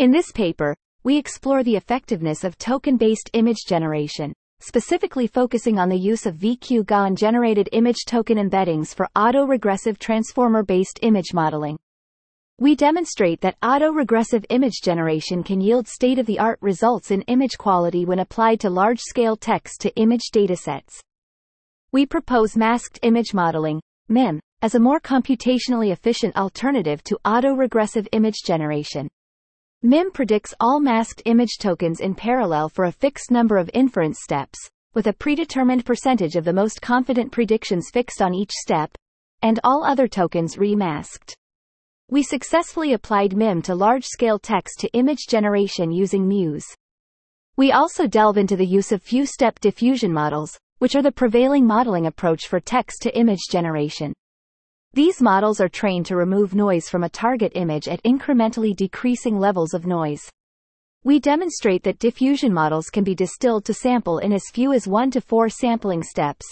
In this paper, we explore the effectiveness of token-based image generation, specifically focusing on the use of VQ-GAN generated image token embeddings for auto-regressive transformer-based image modeling. We demonstrate that auto-regressive image generation can yield state-of-the-art results in image quality when applied to large-scale text-to-image datasets. We propose masked image modeling, MIM, as a more computationally efficient alternative to auto-regressive image generation. MIM predicts all masked image tokens in parallel for a fixed number of inference steps, with a predetermined percentage of the most confident predictions fixed on each step, and all other tokens remasked. We successfully applied MIM to large-scale text-to-image generation using Muse. We also delve into the use of few-step diffusion models, which are the prevailing modeling approach for text-to-image generation. These models are trained to remove noise from a target image at incrementally decreasing levels of noise. We demonstrate that diffusion models can be distilled to sample in as few as 1 to 4 sampling steps,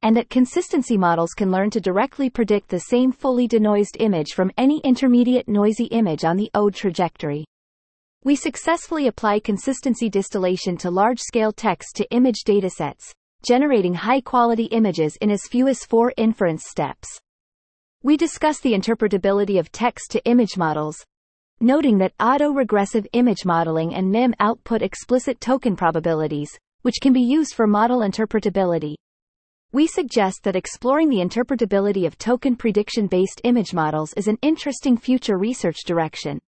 and that consistency models can learn to directly predict the same fully denoised image from any intermediate noisy image on the ODE trajectory. We successfully apply consistency distillation to large-scale text-to-image datasets, generating high-quality images in as few as four inference steps. We discuss the interpretability of text-to-image models, noting that autoregressive image modeling and MIM output explicit token probabilities, which can be used for model interpretability. We suggest that exploring the interpretability of token prediction-based image models is an interesting future research direction.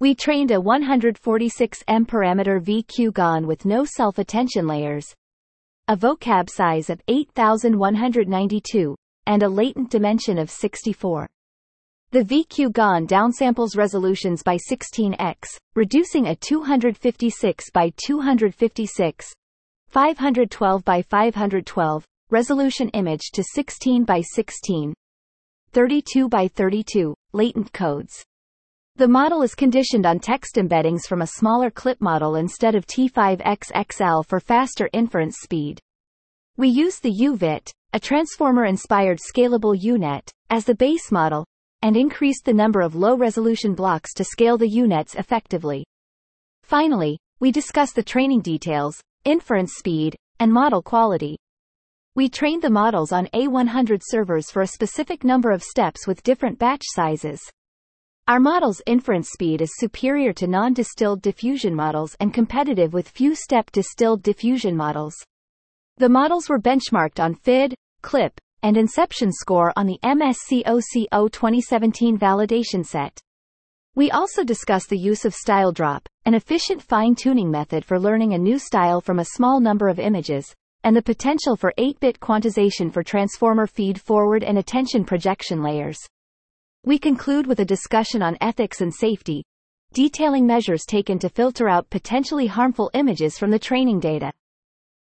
We trained a 146M parameter VQ-GAN with no self-attention layers, a vocab size of 8192, and a latent dimension of 64. The VQ-GAN downsamples resolutions by 16x, reducing a 256 by 256, 512 by 512, resolution image to 16 by 16, 32 by 32, latent codes. The model is conditioned on text embeddings from a smaller clip model instead of T5XXL for faster inference speed. We use the UVIT, a transformer-inspired scalable UNet, as the base model, and increased the number of low-resolution blocks to scale the UNets effectively. Finally, we discuss the training details, inference speed, and model quality. We trained the models on A100 servers for a specific number of steps with different batch sizes. Our model's inference speed is superior to non-distilled diffusion models and competitive with few-step distilled diffusion models. The models were benchmarked on FID, CLIP, and inception score on the MSCOCO 2017 validation set. We also discuss the use of StyleDrop, an efficient fine-tuning method for learning a new style from a small number of images, and the potential for 8-bit quantization for transformer feed-forward and attention projection layers. We conclude with a discussion on ethics and safety, detailing measures taken to filter out potentially harmful images from the training data.